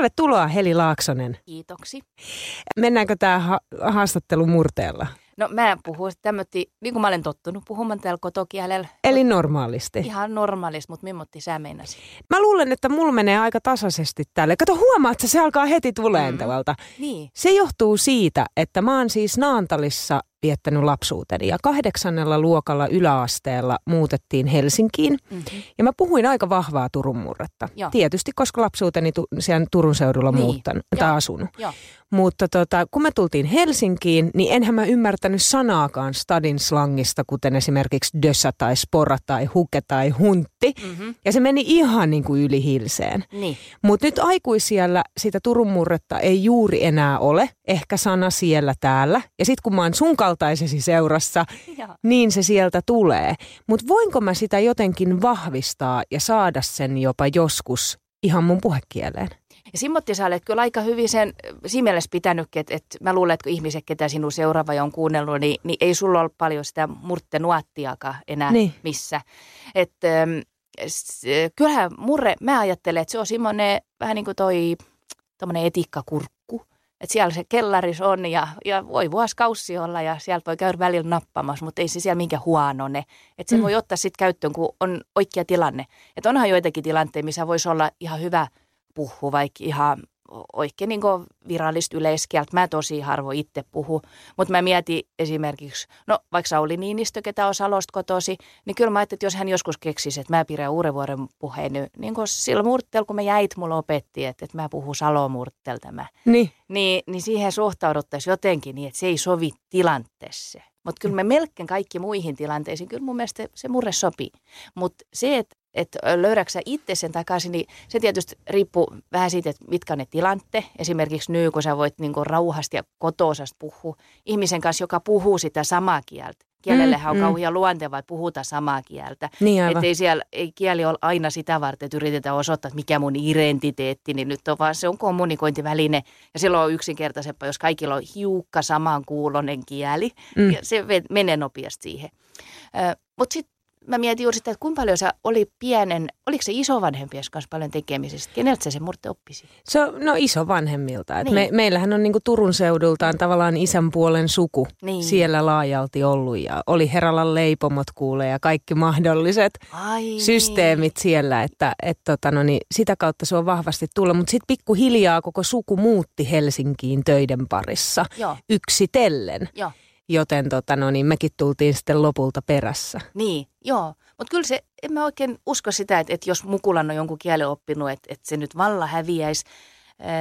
Tervetuloa Heli Laaksonen. Kiitoksi. Mennäänkö tämä ha- haastattelu murteella? No mä puhun tämmötti, niin kuin mä olen tottunut puhumaan täällä kotokielellä. Eli normaalisti. Ihan normaalisti, mutta mimmotti sä meinasi? Mä luulen, että mulla menee aika tasaisesti tälle. Kato, huomaat, että se alkaa heti tuleen mm. tavalta. Niin. Se johtuu siitä, että mä oon siis Naantalissa viettänyt lapsuuteni ja kahdeksannella luokalla yläasteella muutettiin Helsinkiin. Mm-hmm. Ja mä puhuin aika vahvaa Turun murretta. Joo. Tietysti, koska lapsuuteni tu- siellä Turun seudulla Niin. muuttanut tai asunut. Joo. Mutta tota, kun me tultiin Helsinkiin, niin enhän mä ymmärtänyt sanaakaan stadin slangista, kuten esimerkiksi dössä tai spora tai huke tai huntti. Mm-hmm. Ja se meni ihan niin kuin yli hilseen. Niin. Mutta nyt aikuisiellä sitä Turun murretta ei juuri enää ole. Ehkä sana siellä täällä. Ja sitten kun mä oon sun kaltaisesi seurassa, Joo. niin se sieltä tulee. Mutta voinko mä sitä jotenkin vahvistaa ja saada sen jopa joskus ihan mun puhekieleen? Ja Simmotti, sä olet kyllä aika hyvin sen siinä mielessä pitänytkin, että, että mä luulen, että kun ihmiset, ketä sinun seuraava on kuunnellut, niin, niin ei sulla ole paljon sitä murttenuottiakaan enää Niin. missä. Että ähm, s- kyllähän murre, mä ajattelen, että se on semmoinen vähän niin kuin toi etikkakurkku. Että siellä se kellaris on ja, ja voi vuosikaussi olla ja sieltä voi käydä välillä nappamassa, mutta ei se siellä minkä huonone. Että se Mm. voi ottaa sitten käyttöön, kun on oikea tilanne. Että onhan joitakin tilanteita, missä voisi olla ihan hyvä puhua, vaikka ihan oikein niin virallista yleiskieltä. Mä tosi harvoin itse puhu, mutta mä mietin esimerkiksi, no vaikka Sauli Niinistö, ketä on Salosta kotosi, niin kyllä mä ajattelin, että jos hän joskus keksisi, että mä pidän uuden vuoden puheen, niin, niin kuin sillä murttel, kun me jäit, mulla opetti, että, että mä puhun salomurttelta mä Niin. niin, niin siihen suhtauduttaisiin jotenkin niin, että se ei sovi tilanteeseen. Mutta kyllä me melkein kaikki muihin tilanteisiin, kyllä mun mielestä se murre sopii. Mutta se, että et löydätkö sä itse sen takaisin, niin se tietysti riippuu vähän siitä, että mitkä on ne tilante. Esimerkiksi nyt, kun sä voit niinku rauhasti ja kotoisasti puhua ihmisen kanssa, joka puhuu sitä samaa kieltä. Kielellähän on Mm, mm. kauhean luontevaa, että puhutaan samaa kieltä. Niin aivan. Että ei siellä, ei kieli ole aina sitä varten, että yritetään osoittaa, että mikä mun identiteetti, niin nyt on vaan, se on kommunikointiväline. Ja silloin on yksinkertaisempaa, jos kaikilla on hiukka samankuulonen kieli. Mm. Ja se menee nopeasti siihen. Mutta sitten mä mietin juuri sitä, että kuinka paljon sä oli pienen, oliko se isovanhempien kanssa paljon tekemisissä? Keneltä sä se murte oppisi? Se on no iso vanhemmilta. Et Niin. me, meillähän on niinku Turun seudultaan tavallaan isän puolen suku Niin. siellä laajalti ollut. Ja oli Heralan leipomot kuulee ja kaikki mahdolliset Ai systeemit siellä, että et tota, no niin, sitä kautta se on vahvasti tullut. Mutta sitten pikkuhiljaa koko suku muutti Helsinkiin töiden parissa Niin. Joo, yksitellen. joo. Joten tota, no niin, mekin tultiin sitten lopulta perässä. Niin, joo. Mutta kyllä se, en mä oikein usko sitä, että, että jos mukulan on jonkun kielen oppinut, että, että se nyt valla häviäisi.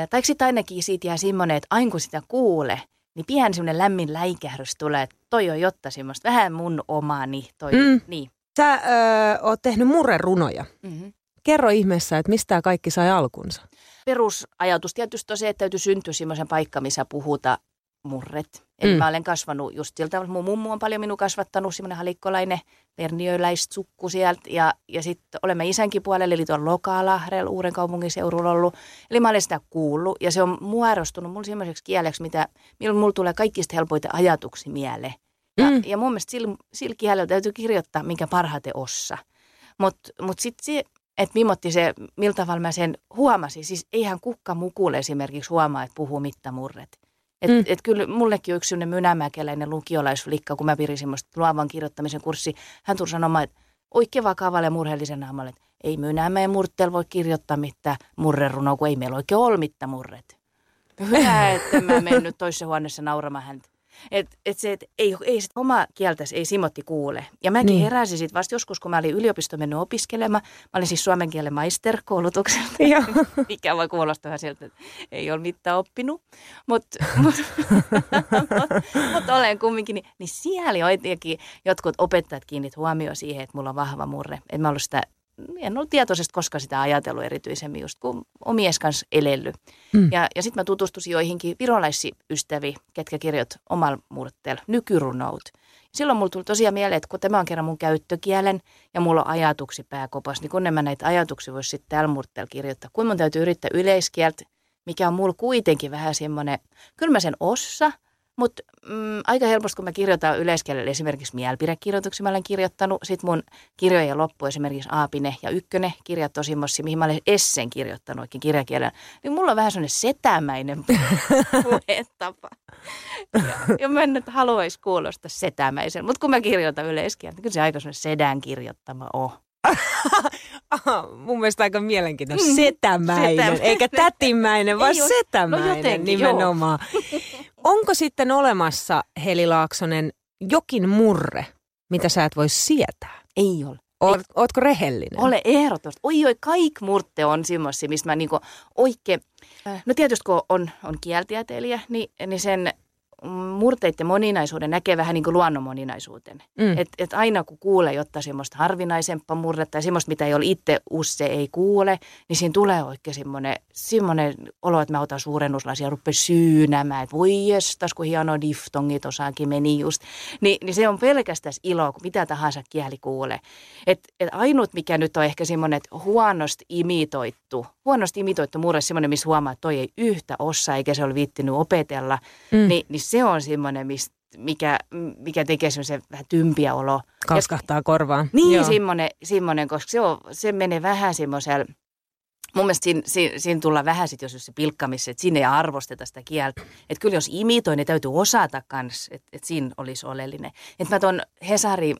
Tai sitten ainakin siitä jää semmoinen, että aina kun sitä kuule, niin pian semmoinen lämmin läikähdys tulee, että toi on jotta semmoista vähän mun omani. Toi, Mm. Niin. Sä öö, oot tehnyt murrerunoja. Mm-hmm. Kerro ihmeessä, että mistä tää kaikki sai alkunsa. Perusajatus tietysti on se, että täytyy syntyä semmoisen paikka, missä puhuta murret. Eli Mm. mä olen kasvanut just sillä tavalla, mun mummu on paljon minun kasvattanut, semmoinen halikkolainen perniöläissukku sieltä. Ja, ja sitten olemme isänkin puolella, eli tuolla Lokalahdella, uuden kaupungin seudulla ollut. Eli mä olen sitä kuullut ja se on muodostunut mulla semmoiseksi kieleksi, mitä, milloin mulla tulee kaikista helpoita ajatuksia mieleen. Ja, Mm. ja mun mielestä sillä, sillä kielellä täytyy kirjoittaa, mikä parhaiten ossa. Mutta mut sitten se, että mimotti se, millä tavalla mä sen huomasin. Siis eihän kukka mukulle esimerkiksi huomaa, että puhuu mittamurret. Et, Mm. et kyllä mullekin yksi sellainen mynämäkeläinen lukiolaisflikka, kun mä pirin semmoista luovan kirjoittamisen kurssi. Hän tuli sanomaan, että oikein vakavalle ja murheellisen naamalle, että ei mynämäen murttel voi kirjoittaa mitään murrerunoa, kun ei meillä oikein ole mitään murret. Hyvä, että mä menen nyt toisessa huoneessa nauramaan häntä. Et, et se, et ei, ei sit oma kieltäsi, ei Simotti kuule. Ja mäkin Niin. heräsin sit vasta joskus, kun mä olin yliopisto mennyt opiskelemaan. Mä olin siis suomen kielen maisterkoulutukselta, mikä voi kuulostaa sieltä, että ei ole mitään oppinut. Mutta mut, mut, mut olen kumminkin, niin, niin siellä jotenkin jotkut opettajat kiinnit huomioon siihen, että mulla on vahva murre. En mä ollut sitä, en ollut tietoisesti koskaan sitä ajatellut erityisemmin, just kun on mies kanssa elellyt. Mm. Ja, ja sitten mä tutustusin joihinkin virolaisiin ystäviin, ketkä kirjoit omalla murteella nykyrunout. Silloin mulla tuli tosiaan mieleen, että kun tämä on kerran mun käyttökielen ja mulla on ajatuksia pääkopas, niin kun mä näitä ajatuksia voisi sitten täällä murteella kirjoittaa. Kun mun täytyy yrittää yleiskieltä, mikä on mulla kuitenkin vähän semmoinen, kyllä mä sen ossa, Mutta mm, aika helposti, kun mä kirjoitan yleiskielellä esimerkiksi mielipidekirjoituksia, mä olen kirjoittanut. Sitten mun kirjojen loppu esimerkiksi Aapine ja Ykkönen kirjat on semmoisia, mihin mä olen essen kirjoittanut oikein kirjakielellä. Niin mulla on vähän semmoinen setämäinen puhetapa. ja, ja mä en nyt haluaisi kuulostaa setämäisen, mutta kun mä kirjoitan yleiskielellä, niin kyllä se aika semmoinen sedän kirjoittama on. Mun mielestä aika mielenkiintoinen. Mm. Setämäinen, setämäinen, eikä tätimäinen, vaan Ei setämäinen no jotenkin, nimenomaan. Onko sitten olemassa, Heli Laaksonen, jokin murre, mitä sä et voi sietää? Ei ole. Oot, ootko rehellinen? Ole ehdottomasti. Oi oi, kaik murte on semmoisia, missä mä niinku oikein... Äh, no tietysti kun on, on kieltieteilijä, niin, niin sen murteiden moninaisuuden näkee vähän niin kuin luonnon moninaisuuden. Mm. Että et aina kun kuulee jotain semmoista harvinaisempaa murretta ja semmoista, mitä ei ole itse usse ei kuule, niin siinä tulee oikein semmoinen, semmoinen olo, että mä otan suurennuslaisia ja rupean syynämään, että voi jestas, kun hieno diftongit osaakin meni just. Ni, niin se on pelkästään ilo, kun mitä tahansa kieli kuulee. Et, et ainut, mikä nyt on ehkä semmoinen, että huonosti imitoittu, huonosti imitoittu murre, semmoinen, missä huomaa, että toi ei yhtä osaa eikä se ole viittinyt opetella, mm. niin, niin se on semmoinen, mikä, mikä tekee semmoisen vähän tympiä olo. Kaskahtaa korvaan. Niin, semmoinen, semmoinen, koska se, on, se menee vähän semmoisella, mun mielestä siinä, siinä, siinä tullaan vähän sitten, jos se pilkkamissa, että siinä ei arvosteta sitä kieltä. Että kyllä jos imitoi, niin täytyy osata kans, että, että siinä olisi oleellinen. Että mä tuon Hesari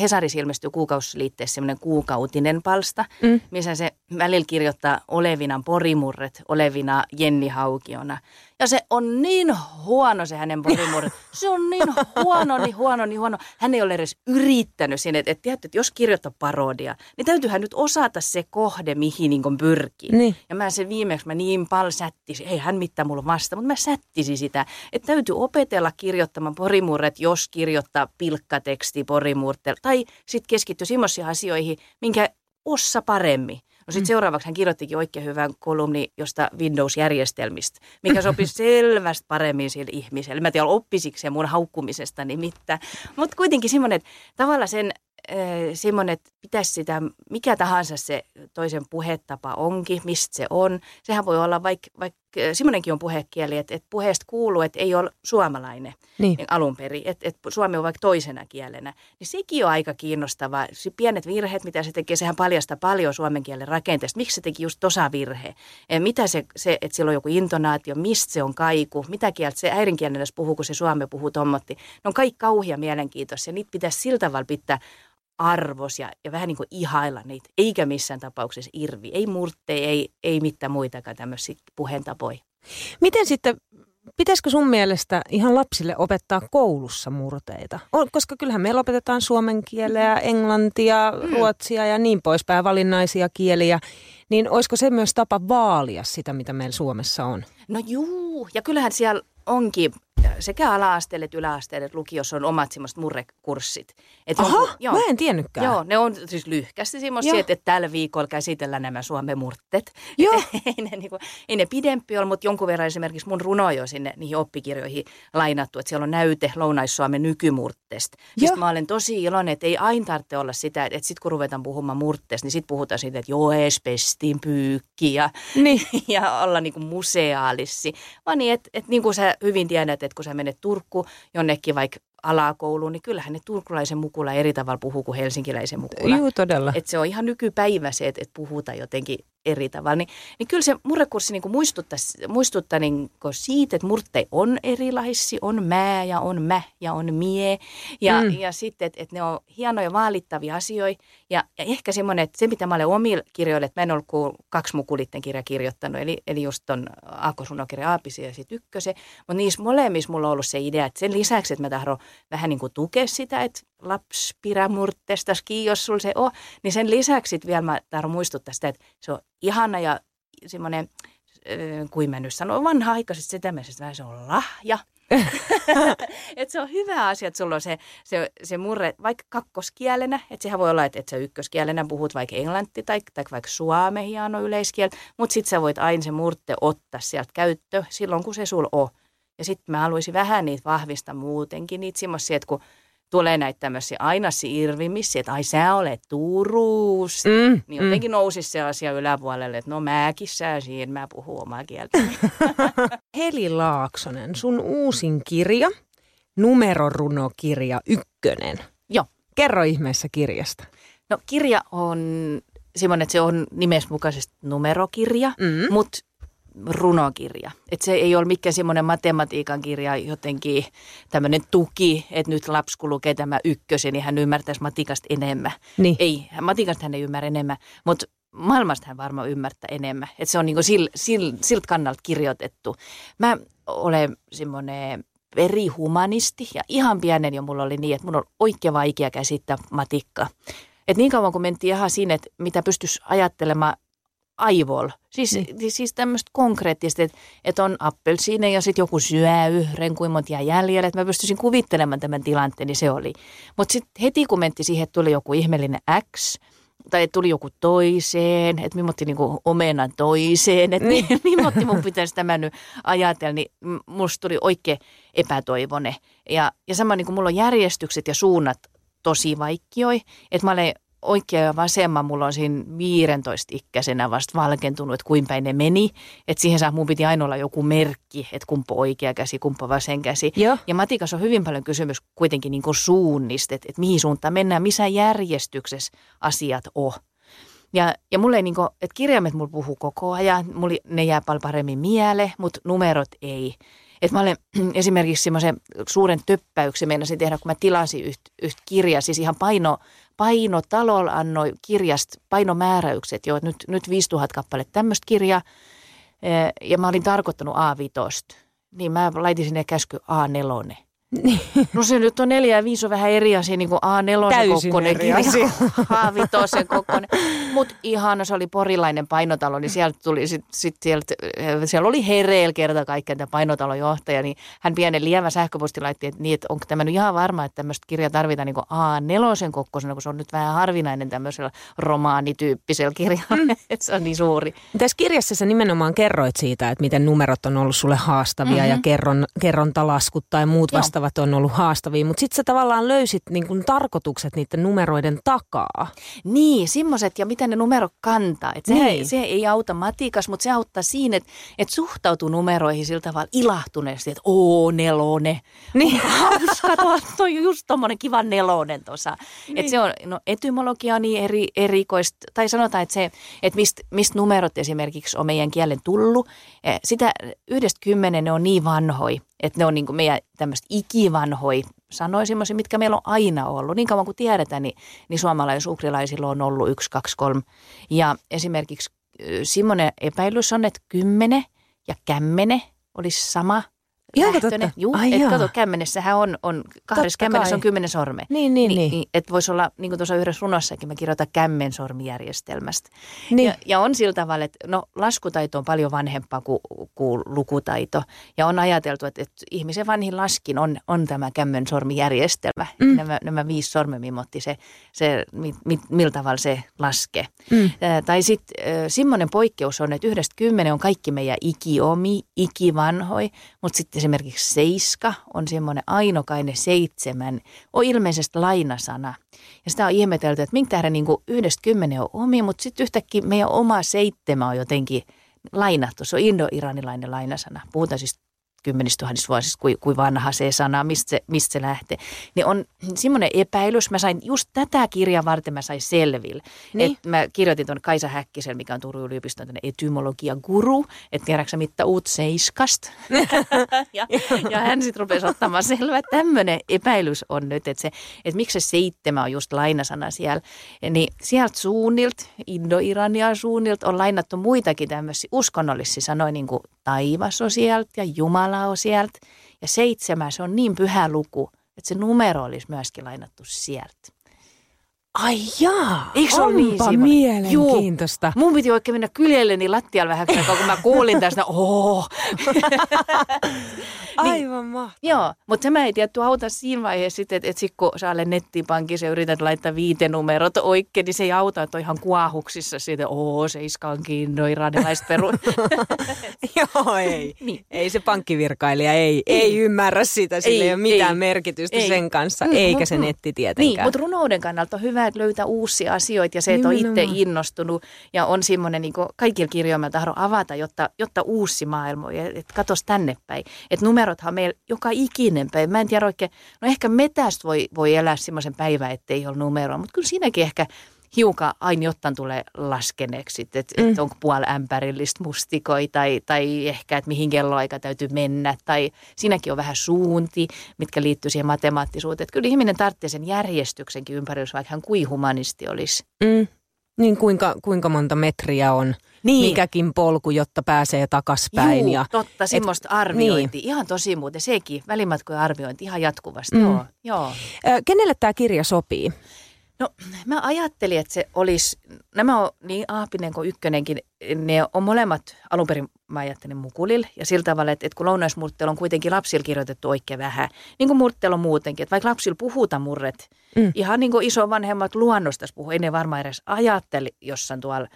Hesarissa ilmestyy kuukausiliitteessä semmoinen kuukautinen palsta, mm. missä se välillä kirjoittaa Olevinan porimurret, Olevina Jenni Haukiona. Ja se on niin huono se hänen porimurret. Se on niin huono, niin huono, niin huono. Hän ei ole edes yrittänyt sinne, että, että, että jos kirjoittaa parodia, niin täytyyhän nyt osata se kohde, mihin niin pyrkii. Niin. Ja mä sen viimeksi mä niin paljon sättisin, ei hän mitään mulla vasta, mutta mä sättisin sitä, että täytyy opetella kirjoittamaan porimurret, jos kirjoittaa pilkkateksti porimurteella. Tai sitten keskittyä semmoisiin asioihin, minkä ossa paremmin. No sitten mm. seuraavaksi hän kirjoittikin oikein hyvän kolumni josta Windows-järjestelmistä, mikä sopisi selvästi paremmin sille ihmiselle. Mä en tiedä, oppisiko se mun haukkumisesta nimittäin. Mutta kuitenkin semmoinen, että tavallaan sen semmoinen, että pitäisi sitä, mikä tahansa se toisen puhetapa onkin, mistä se on. Sehän voi olla vaikka, vaikka semmoinenkin on puhekieli, että, että puheesta kuuluu, että ei ole suomalainen niin. niin alun perin, että, että suomi on vaikka toisena kielenä. Niin sekin on aika kiinnostavaa. Se pienet virheet, mitä se tekee, sehän paljastaa paljon suomen kielen rakenteesta. Miksi se teki just tosa virhe? Mitä se, se, että sillä on joku intonaatio, mistä se on kaiku, mitä kieltä se äidinkielellä puhuu, kun se suomi puhuu tommotti. Ne on kaikki kauhia mielenkiintoisia. Niitä pitäisi sillä tavalla pitää arvos ja, ja vähän niin kuin ihailla niitä, eikä missään tapauksessa irvi, ei murtteja, ei, ei mitään muitakaan tämmöisiä puheentapoja. Miten sitten, pitäisikö sun mielestä ihan lapsille opettaa koulussa murteita? Koska kyllähän meillä opetetaan suomen kieleä, englantia, mm. ruotsia ja niin poispäin, valinnaisia kieliä. Niin olisiko se myös tapa vaalia sitä, mitä meillä Suomessa on? No juu, ja kyllähän siellä onkin sekä ala-asteelle että yläasteelle että lukiossa on omat semmoiset murrekurssit. Et Aha, on, joo, mä en tiennytkään. Joo, ne on siis lyhkästi semmoisia, että, että tällä viikolla käsitellään nämä Suomen murtet. Joo. ei, ne, niin kuin, ei ne pidempi ole, mutta jonkun verran esimerkiksi mun runo jo sinne niihin oppikirjoihin lainattu, että siellä on näyte Lounais-Suomen nykymurtesta. Sitten mä olen tosi iloinen, että ei aina tarvitse olla sitä, että, että sitten kun ruvetaan puhumaan murteesta, niin sitten puhutaan siitä, että joes pestiin pyykki ja, niin. ja olla niin kuin museaalissi. Vaan niin, että, että niin kuin sä hyvin tiedät, että kun sä menet Turkku jonnekin vaikka alakouluun, niin kyllähän ne turkulaisen mukulla eri tavalla puhuu kuin helsinkiläisen mukulla. Joo, todella. Et se on ihan nykypäivä se, että et puhutaan jotenkin eri tavalla. Niin, niin kyllä se murrekurssi niin muistuttaa, muistuttaa niin siitä, että murte on erilaisia, on mä ja on mä ja on mie. Ja, mm. ja sitten, että, että ne on hienoja vaalittavia asioita. Ja, ja ehkä semmoinen, että se mitä mä olen omilla kirjoilla, että mä en ollut kuin kaksi mukulitten kirjaa kirjoittanut, eli, eli just ton Aako Sunokirja Aapisi ja sitten ykkösen. Mutta niissä molemmissa mulla on ollut se idea, että sen lisäksi, että mä tahdon vähän niin kuin tukea sitä, että laps piramurtestaski, jos sulla se on, niin sen lisäksi vielä mä tahdon muistuttaa sitä, että se on ihana ja semmoinen, kuin mä nyt sanon, vanha-aikaisesti se tämmöisestä, se on lahja. että se on hyvä asia, että sulla on se, se, se murre vaikka kakkoskielenä, että sehän voi olla, että, että sä ykköskielenä puhut vaikka englanti tai, tai vaikka suome hieno yleiskieltä, mutta sitten sä voit aina se murte ottaa sieltä käyttö silloin, kun se sulla on. Ja sitten mä haluaisin vähän niitä vahvistaa muutenkin, niitä semmoisia, että kun tulee näitä tämmöisiä aina siirvimisiä, että ai sä olet Turusta. Mm, Niin jotenkin mm. nousisi se asia yläpuolelle, että no mäkin sä siinä, mä puhun omaa kieltä. Heli Laaksonen, sun uusin kirja, numerorunokirja ykkönen. Joo. Kerro ihmeessä kirjasta. No kirja on semmoinen, että se on nimesmukaisesti numerokirja, Mm. mutta runokirja. Et se ei ole mikään semmoinen matematiikan kirja, jotenkin tämmöinen tuki, että nyt lapsi kun lukee tämä ykkösen, niin hän ymmärtäisi matikasta enemmän. Niin. Ei, matikasta hän ei ymmärrä enemmän, mutta maailmasta hän varmaan ymmärtää enemmän. Että se on niinku sil, sil, siltä kannalta kirjoitettu. Mä olen semmoinen perihumanisti ja ihan pienen jo mulla oli niin, että mun on oikein vaikea käsittää matikkaa. Et niin kauan kun mentiin ihan siinä, että mitä pystyisi ajattelemaan aivolla. Siis, niin. siis tämmöistä konkreettista, että, että on appelsiine ja sitten joku syö yhden, kuin monta jää jäljellä. Että mä pystyisin kuvittelemaan tämän tilanteen, niin se oli. Mutta sitten heti kun mentiin siihen, että tuli joku ihmeellinen X, tai että tuli joku toiseen, että mimotti niinku omenan toiseen, että niin. mimotti mun pitäisi tämä nyt ajatella, niin musta tuli oikein epätoivone. Ja, ja sama niin kuin mulla on järjestykset ja suunnat tosi vaikkioi, että mä olen oikea ja vasemman mulla on siinä 15 ikäisenä vasta valkentunut, että kuinka päin ne meni. Että siihen saa mun piti aina olla joku merkki, että kumpa oikea käsi, kumpa vasen käsi. Joo. Ja matikassa on hyvin paljon kysymys kuitenkin niin kuin suunnista, että, että mihin suuntaan mennään, missä järjestyksessä asiat on. Ja, ja mulle ei niin kuin, että kirjaimet mulla puhuu koko ajan, mulle ne jää paljon paremmin miele, mutta numerot ei. Että mä olen esimerkiksi semmoisen suuren töppäyksen meinasin tehdä, kun mä tilasin yhtä yht kirjaa, siis ihan paino, painotalolla annoi kirjasta painomääräykset, joo, nyt, nyt 5000 kappaletta tämmöistä kirjaa, ja mä olin tarkoittanut A5. Niin mä laitin sinne käsky A4. No se nyt on neljä ja viisi on vähän eri asia, niin kuin A4 Täysin kokkonen eri kirja, asia. A5 kokkonen. Mutta ihana, se oli porilainen painotalo, niin sieltä tuli sit, sit sieltä, siellä oli Hereel kerta kaikkiaan tämä painotalon johtaja, niin hän pienen lievä sähköposti laitti, että, niin, että onko tämä nyt ihan varma, että tämmöistä kirjaa tarvitaan niin A4 kokkosena, kun se on nyt vähän harvinainen tämmöisellä romaanityyppisellä kirjalla, mm. että se on niin suuri. Tässä kirjassa sä nimenomaan kerroit siitä, että miten numerot on ollut sulle haastavia mm-hmm. ja kerron, kerrontalaskut tai muut Joo. Vastaavat on ollut haastavia. Mutta sitten sä tavallaan löysit niin kun tarkoitukset niiden numeroiden takaa. Niin, semmoiset ja mitä ne numero kantaa. Et se, Niin. ei, se ei auta matikas, mutta se auttaa siinä, että et suhtautuu numeroihin sillä tavalla ilahtuneesti, että oo nelone. Niin. Hauska, tuo, toi on just tommonen kiva nelonen tuossa. Niin. Et se on, no etymologia on niin eri, erikoista, tai sanotaan, että se, että mistä mist numerot esimerkiksi on meidän kielen tullut. eh, Sitä yhdestä kymmenen ne on niin vanhoi, että ne on niin kuin meidän tämmöistä ikivanhoi sanoja semmoisia, mitkä meillä on aina ollut. Niin kauan kuin tiedetään, niin, niin suomalaisukrilaisilla on ollut yksi, kaksi, kolme. Ja esimerkiksi semmoinen epäilys on, että kymmene ja kämmene olisi sama Lähtöinen. totta? Juu, Ai et jaa. kato, kämmenessähän on, on kahdessa Totta kämmenessä kai. on kymmenen sorme. Niin, niin, niin. niin että voisi olla, niin kuin tuossa yhdessä runossakin, mä kirjoitan kämmensormijärjestelmästä. Niin. Ja, ja on sillä tavalla, että no, laskutaito on paljon vanhempaa kuin, kuin lukutaito. Ja on ajateltu, että, että ihmisen vanhin laskin on, on tämä kämmensormijärjestelmä. Mm. Nämä, nämä viisi sormemimotti, se, se, mi, mi, millä tavalla se laskee. Mm. Ää, tai sitten semmoinen poikkeus on, että yhdestä kymmenen on kaikki meidän ikiomi, ikivanhoi, mutta sitten esimerkiksi seiska on semmoinen ainokainen seitsemän, on ilmeisesti lainasana. Ja sitä on ihmetelty, että minkä tähden niin yhdestä kymmenen on omi, mutta sitten yhtäkkiä meidän oma seitsemän on jotenkin lainattu. Se on indo-iranilainen lainasana. Puhutaan siis kymmenistä tuhansista vuosista, kuin, kuin vanha se sana, mistä se, mistä se lähtee. Niin on semmoinen epäilys, mä sain just tätä kirjaa varten mä sain selville. Niin. Mä kirjoitin tuonne Kaisa Häkkisen, mikä on Turun yliopiston tämmöinen etymologia guru, että tiedätkö mitä uut seiskast? ja, ja hän sitten rupesi ottamaan selvää, että tämmöinen epäilys on nyt, että, se, että miksi se seitsemän on just lainasana siellä. Niin sieltä suunnilta, Indo-Irania suunnilta on lainattu muitakin tämmöisiä uskonnollisia sanoja, niin kuin taivas on sieltä ja Jumala on sieltä. Ja seitsemän, se on niin pyhä luku, että se numero olisi myöskin lainattu sieltä. Ai jaa, Eikö se niin onpa semmoinen? mielenkiintoista. Mun piti oikein mennä kyljelleni lattialle vähän aikaa, kun mä kuulin tästä, oo. Aivan mahtavaa. Joo, mutta se mä ei tietty auta siinä vaiheessa sitten, että, että sit kun sä olet nettipankissa ja yrität laittaa viitenumerot oikein, niin se ei auta, että on ihan kuahuksissa siitä, oo, seiska on kiinno, iranilaiset peru. Joo, ei. niin. Ei se pankkivirkailija, ei, ei. ei ymmärrä sitä, sillä ei, ei ole mitään ei. merkitystä ei. sen kanssa, mm, eikä se netti tietenkään. Niin, mutta runouden kannalta on hyvä että löytää uusia asioita ja se, että on itse innostunut ja on semmoinen, niin kaikilla kirjoilla tahdon avata, jotta, jotta uusi maailma, että katos tänne päin. Että numerothan meillä joka ikinen päivä. Mä en tiedä oikein, no ehkä metästä voi, voi elää semmoisen päivän, ettei ole numeroa, mutta kyllä siinäkin ehkä hiukan aina jotain tulee laskeneeksi, että mm. et onko puoli ämpärillistä mustikoi tai, tai ehkä, että mihin kelloaika täytyy mennä. Tai siinäkin on vähän suunti, mitkä liittyy siihen matemaattisuuteen. Että kyllä ihminen tarvitsee sen järjestyksenkin ympärillä, vaikka hän kuin humanisti olisi. Mm. Niin kuinka, kuinka monta metriä on niin. mikäkin polku, jotta pääsee takaspäin. Juu, ja, totta, et, semmoista arviointi. Niin. Ihan tosi muuten, sekin, välimatkojen arviointi ihan jatkuvasti. Mm. Joo, joo. Kenelle tämä kirja sopii? No mä ajattelin, että se olisi, nämä on niin Aapinen kuin Ykkönenkin, ne on molemmat alun perin mä ajattelin mukulil ja sillä tavalla, että, että kun lounaismurttelu on kuitenkin lapsilla kirjoitettu oikein vähän, niin kuin murttelu on muutenkin, että vaikka lapsilla puhuta murret, mm. ihan niin kuin isovanhemmat luonnosta puhuu, ei ne varmaan edes ajatteli jossain tuolla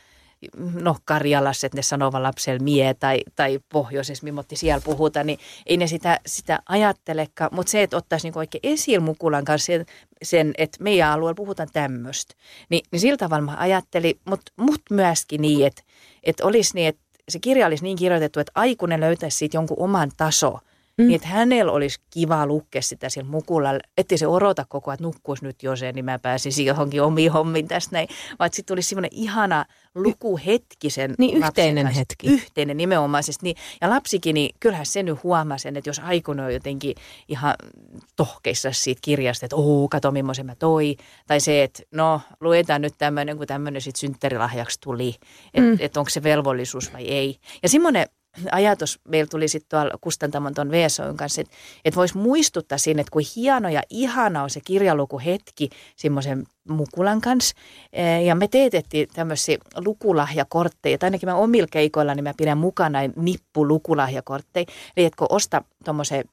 no Karjalassa, että ne sanova lapselle mie tai, tai pohjoisessa, mimmotti siellä puhuta, niin ei ne sitä, sitä ajattelekaan. Mutta se, että ottaisi niinku oikein esiin Mukulan kanssa sen, sen, että meidän alueella puhutaan tämmöistä, niin, niin sillä tavalla mä ajattelin, mutta mut myöskin niin, että, että olisi niin, että se kirja olisi niin kirjoitettu, että aikuinen löytäisi siitä jonkun oman taso – Mm. Niin, että hänellä olisi kiva lukea sitä siellä mukulla, ettei se odota koko ajan, että nukkuisi nyt jo se, niin mä pääsisin johonkin omiin hommiin tästä näin. Vaan sitten tulisi semmoinen ihana lukuhetki sen Niin yhteinen kanssa. hetki. Yhteinen nimenomaisesti. Niin, ja lapsikin, niin kyllähän se nyt huomaa sen, että jos aikuinen on jotenkin ihan tohkeissa siitä kirjasta, että ooo, kato millaisen mä toi. Tai se, että no, luetaan nyt tämmöinen, kun tämmöinen sitten synttärilahjaksi tuli. Että mm. et onko se velvollisuus vai ei. Ja semmoinen ajatus meillä tuli sitten tuolla kustantamon tuon VSOyn kanssa, että, että voisi muistuttaa siinä, että kuin hieno ja ihana on se kirjalukuhetki semmoisen Mukulan kanssa. Ja me teetettiin tämmöisiä lukulahjakortteja, tai ainakin mä omilla keikoilla niin mä pidän mukana nippulukulahjakortteja. Eli että kun osta tuommoisen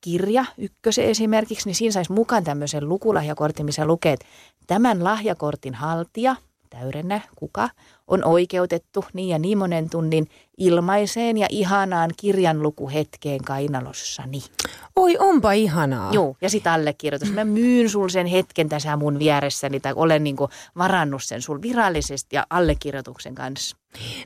kirja, ykkösen esimerkiksi, niin siinä saisi mukaan tämmöisen lukulahjakortin, missä lukee, että tämän lahjakortin haltija, täydennä, kuka, on oikeutettu niin ja niin monen tunnin ilmaiseen ja ihanaan kirjanlukuhetkeen kainalossani. Oi, onpa ihanaa. Joo, ja sitten allekirjoitus. Mä myyn sul sen hetken tässä mun vieressäni tai olen niinku varannut sen sul virallisesti ja allekirjoituksen kanssa.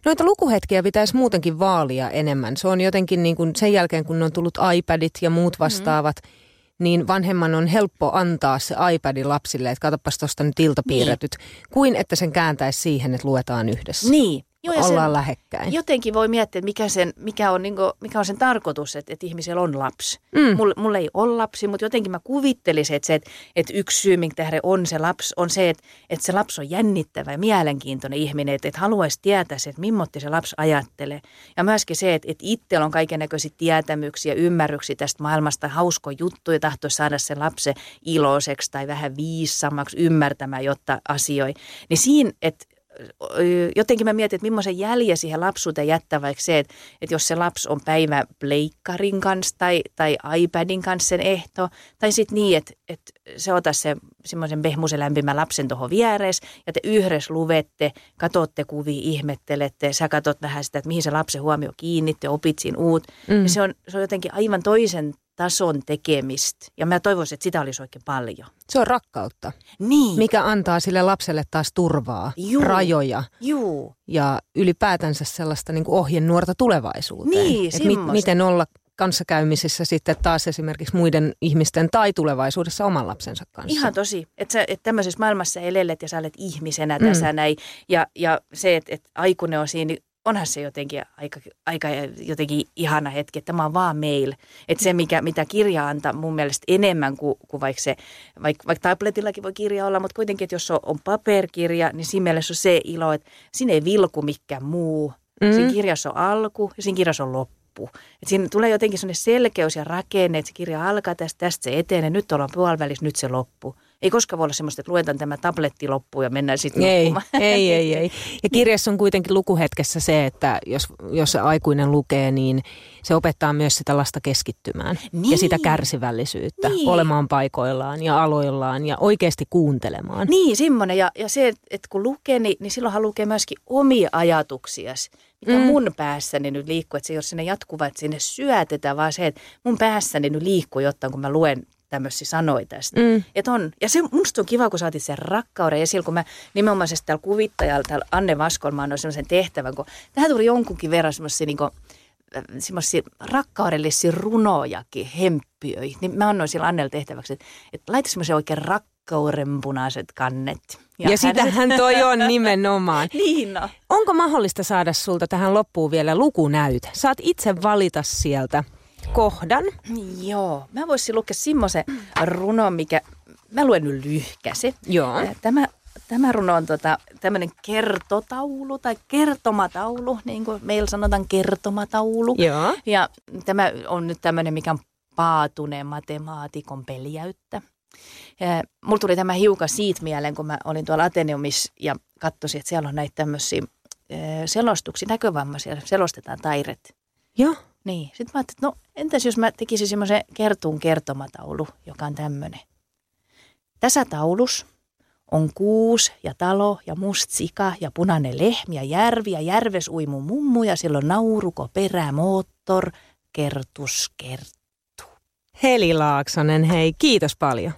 Noita lukuhetkiä pitäisi muutenkin vaalia enemmän. Se on jotenkin niin kuin sen jälkeen, kun on tullut iPadit ja muut mm-hmm. vastaavat, mm-hmm niin vanhemman on helppo antaa se iPadin lapsille, että katsopas tuosta nyt iltapiirretyt, niin. kuin että sen kääntäisi siihen, että luetaan yhdessä. Niin, Joo, ja ollaan lähekkäin. Jotenkin voi miettiä, mikä, sen, mikä, on, niin kuin, mikä on sen tarkoitus, että, että ihmisellä on lapsi. Mm. Mulla, mulla ei ole lapsi, mutta jotenkin mä kuvittelisin, että, se, että, että yksi syy, minkä tähden on se lapsi, on se, että, että se lapsi on jännittävä ja mielenkiintoinen ihminen, että, että haluaisi tietää se, että millaista se lapsi ajattelee. Ja myöskin se, että, että itsellä on kaiken näköisiä tietämyksiä, ymmärryksiä tästä maailmasta, hausko juttu ja tahtoisi saada sen lapsen iloiseksi tai vähän viissammaksi ymmärtämään jotta asioita. Niin siinä, että jotenkin mä mietin, että millaisen jäljen siihen lapsuuteen jättää vaikka se, että, että jos se lapsi on päivä pleikkarin kanssa tai, tai iPadin kanssa sen ehto, tai sitten niin, että, että se ota se semmoisen pehmuisen lämpimän lapsen tuohon vieressä ja te yhdessä luvette, katsotte kuvia, ihmettelette, sä katsot vähän sitä, että mihin se lapsen huomio kiinnitti, opit siinä uut. Mm. Ja se on, se on jotenkin aivan toisen tason tekemistä. Ja mä toivoisin, että sitä olisi oikein paljon. Se on rakkautta. Niin. Mikä antaa sille lapselle taas turvaa, Juu. rajoja. Juu. Ja ylipäätänsä sellaista niin ohjenuorta tulevaisuuteen. Niin, Et mi- miten olla kanssakäymisissä sitten taas esimerkiksi muiden ihmisten tai tulevaisuudessa oman lapsensa kanssa. Ihan tosi, että sä et tämmöisessä maailmassa elelet ja sä olet ihmisenä mm. tässä näin. Ja, ja se, että et aikuinen on siinä, onhan se jotenkin aika, aika jotenkin ihana hetki, että tämä on vaan meillä. Että se, mikä, mitä kirja antaa mun mielestä enemmän kuin, kuin vaikka se, vaikka, vaikka tabletillakin voi kirja olla, mutta kuitenkin, että jos on, on paperkirja, niin siinä mielessä on se ilo, että siinä ei vilku mikään muu. Mm. Siinä kirjassa on alku ja siinä kirjassa on loppu. Et siinä tulee jotenkin sellainen selkeys ja rakenne, että se kirja alkaa tästä, tästä se etenee, nyt ollaan puolivälissä, nyt se loppu. Ei koskaan voi olla semmoista, että luetaan tämä tabletti loppuun ja mennään sitten ei, ei, ei, ei. Ja kirjassa on kuitenkin lukuhetkessä se, että jos, jos aikuinen lukee, niin se opettaa myös sitä lasta keskittymään niin. ja sitä niin. kärsivällisyyttä niin. olemaan paikoillaan ja aloillaan ja oikeasti kuuntelemaan. Niin, semmoinen. Ja, ja se, että kun lukee, niin, niin silloinhan lukee myöskin omia ajatuksiasi mitä mm. mun päässäni nyt liikkuu. Että se ei ole sinne jatkuva, että sinne syötetään, vaan se, että mun päässäni nyt liikkuu jotain, kun mä luen tämmöisiä sanoja tästä. Mm. Et on. Ja se musta on kiva, kun saatit sen rakkauden esille, kun mä nimenomaan täällä kuvittajalla, täällä Anne Vaskolmaan on semmoisen tehtävän, kun tähän tuli jonkunkin verran semmoisia niin semmoisia rakkaudellisia runojakin, hemppiöi, niin mä annoin sillä Annelle tehtäväksi, että, että laita semmoisen oikein rakkaudenpunaiset kannet. Ja, ja sitähän toi on nimenomaan. niin no. Onko mahdollista saada sulta tähän loppuun vielä lukunäyte? Saat itse valita sieltä kohdan. Joo, mä voisin lukea semmoisen runon, mikä, mä luen nyt lyhkäsi. Joo. Tämä, tämä runo on tota, tämmöinen kertotaulu tai kertomataulu, niin kuin meillä sanotaan kertomataulu. Joo. Ja tämä on nyt tämmöinen, mikä on paatuneen matemaatikon peliäyttä. Mulla tuli tämä hiukan siitä mieleen, kun mä olin tuolla Ateneumissa ja katsoin, että siellä on näitä tämmöisiä selostuksia, näkövammaisia, selostetaan tairet. Joo. Niin. Sitten mä ajattelin, että no entäs jos mä tekisin semmoisen kertuun kertomataulu, joka on tämmöinen. Tässä taulus on kuus ja talo ja must sika ja punainen lehmi ja järvi ja järves uimu mummu ja silloin nauruko perä moottor kertus kertu. Heli Laaksonen, hei kiitos paljon.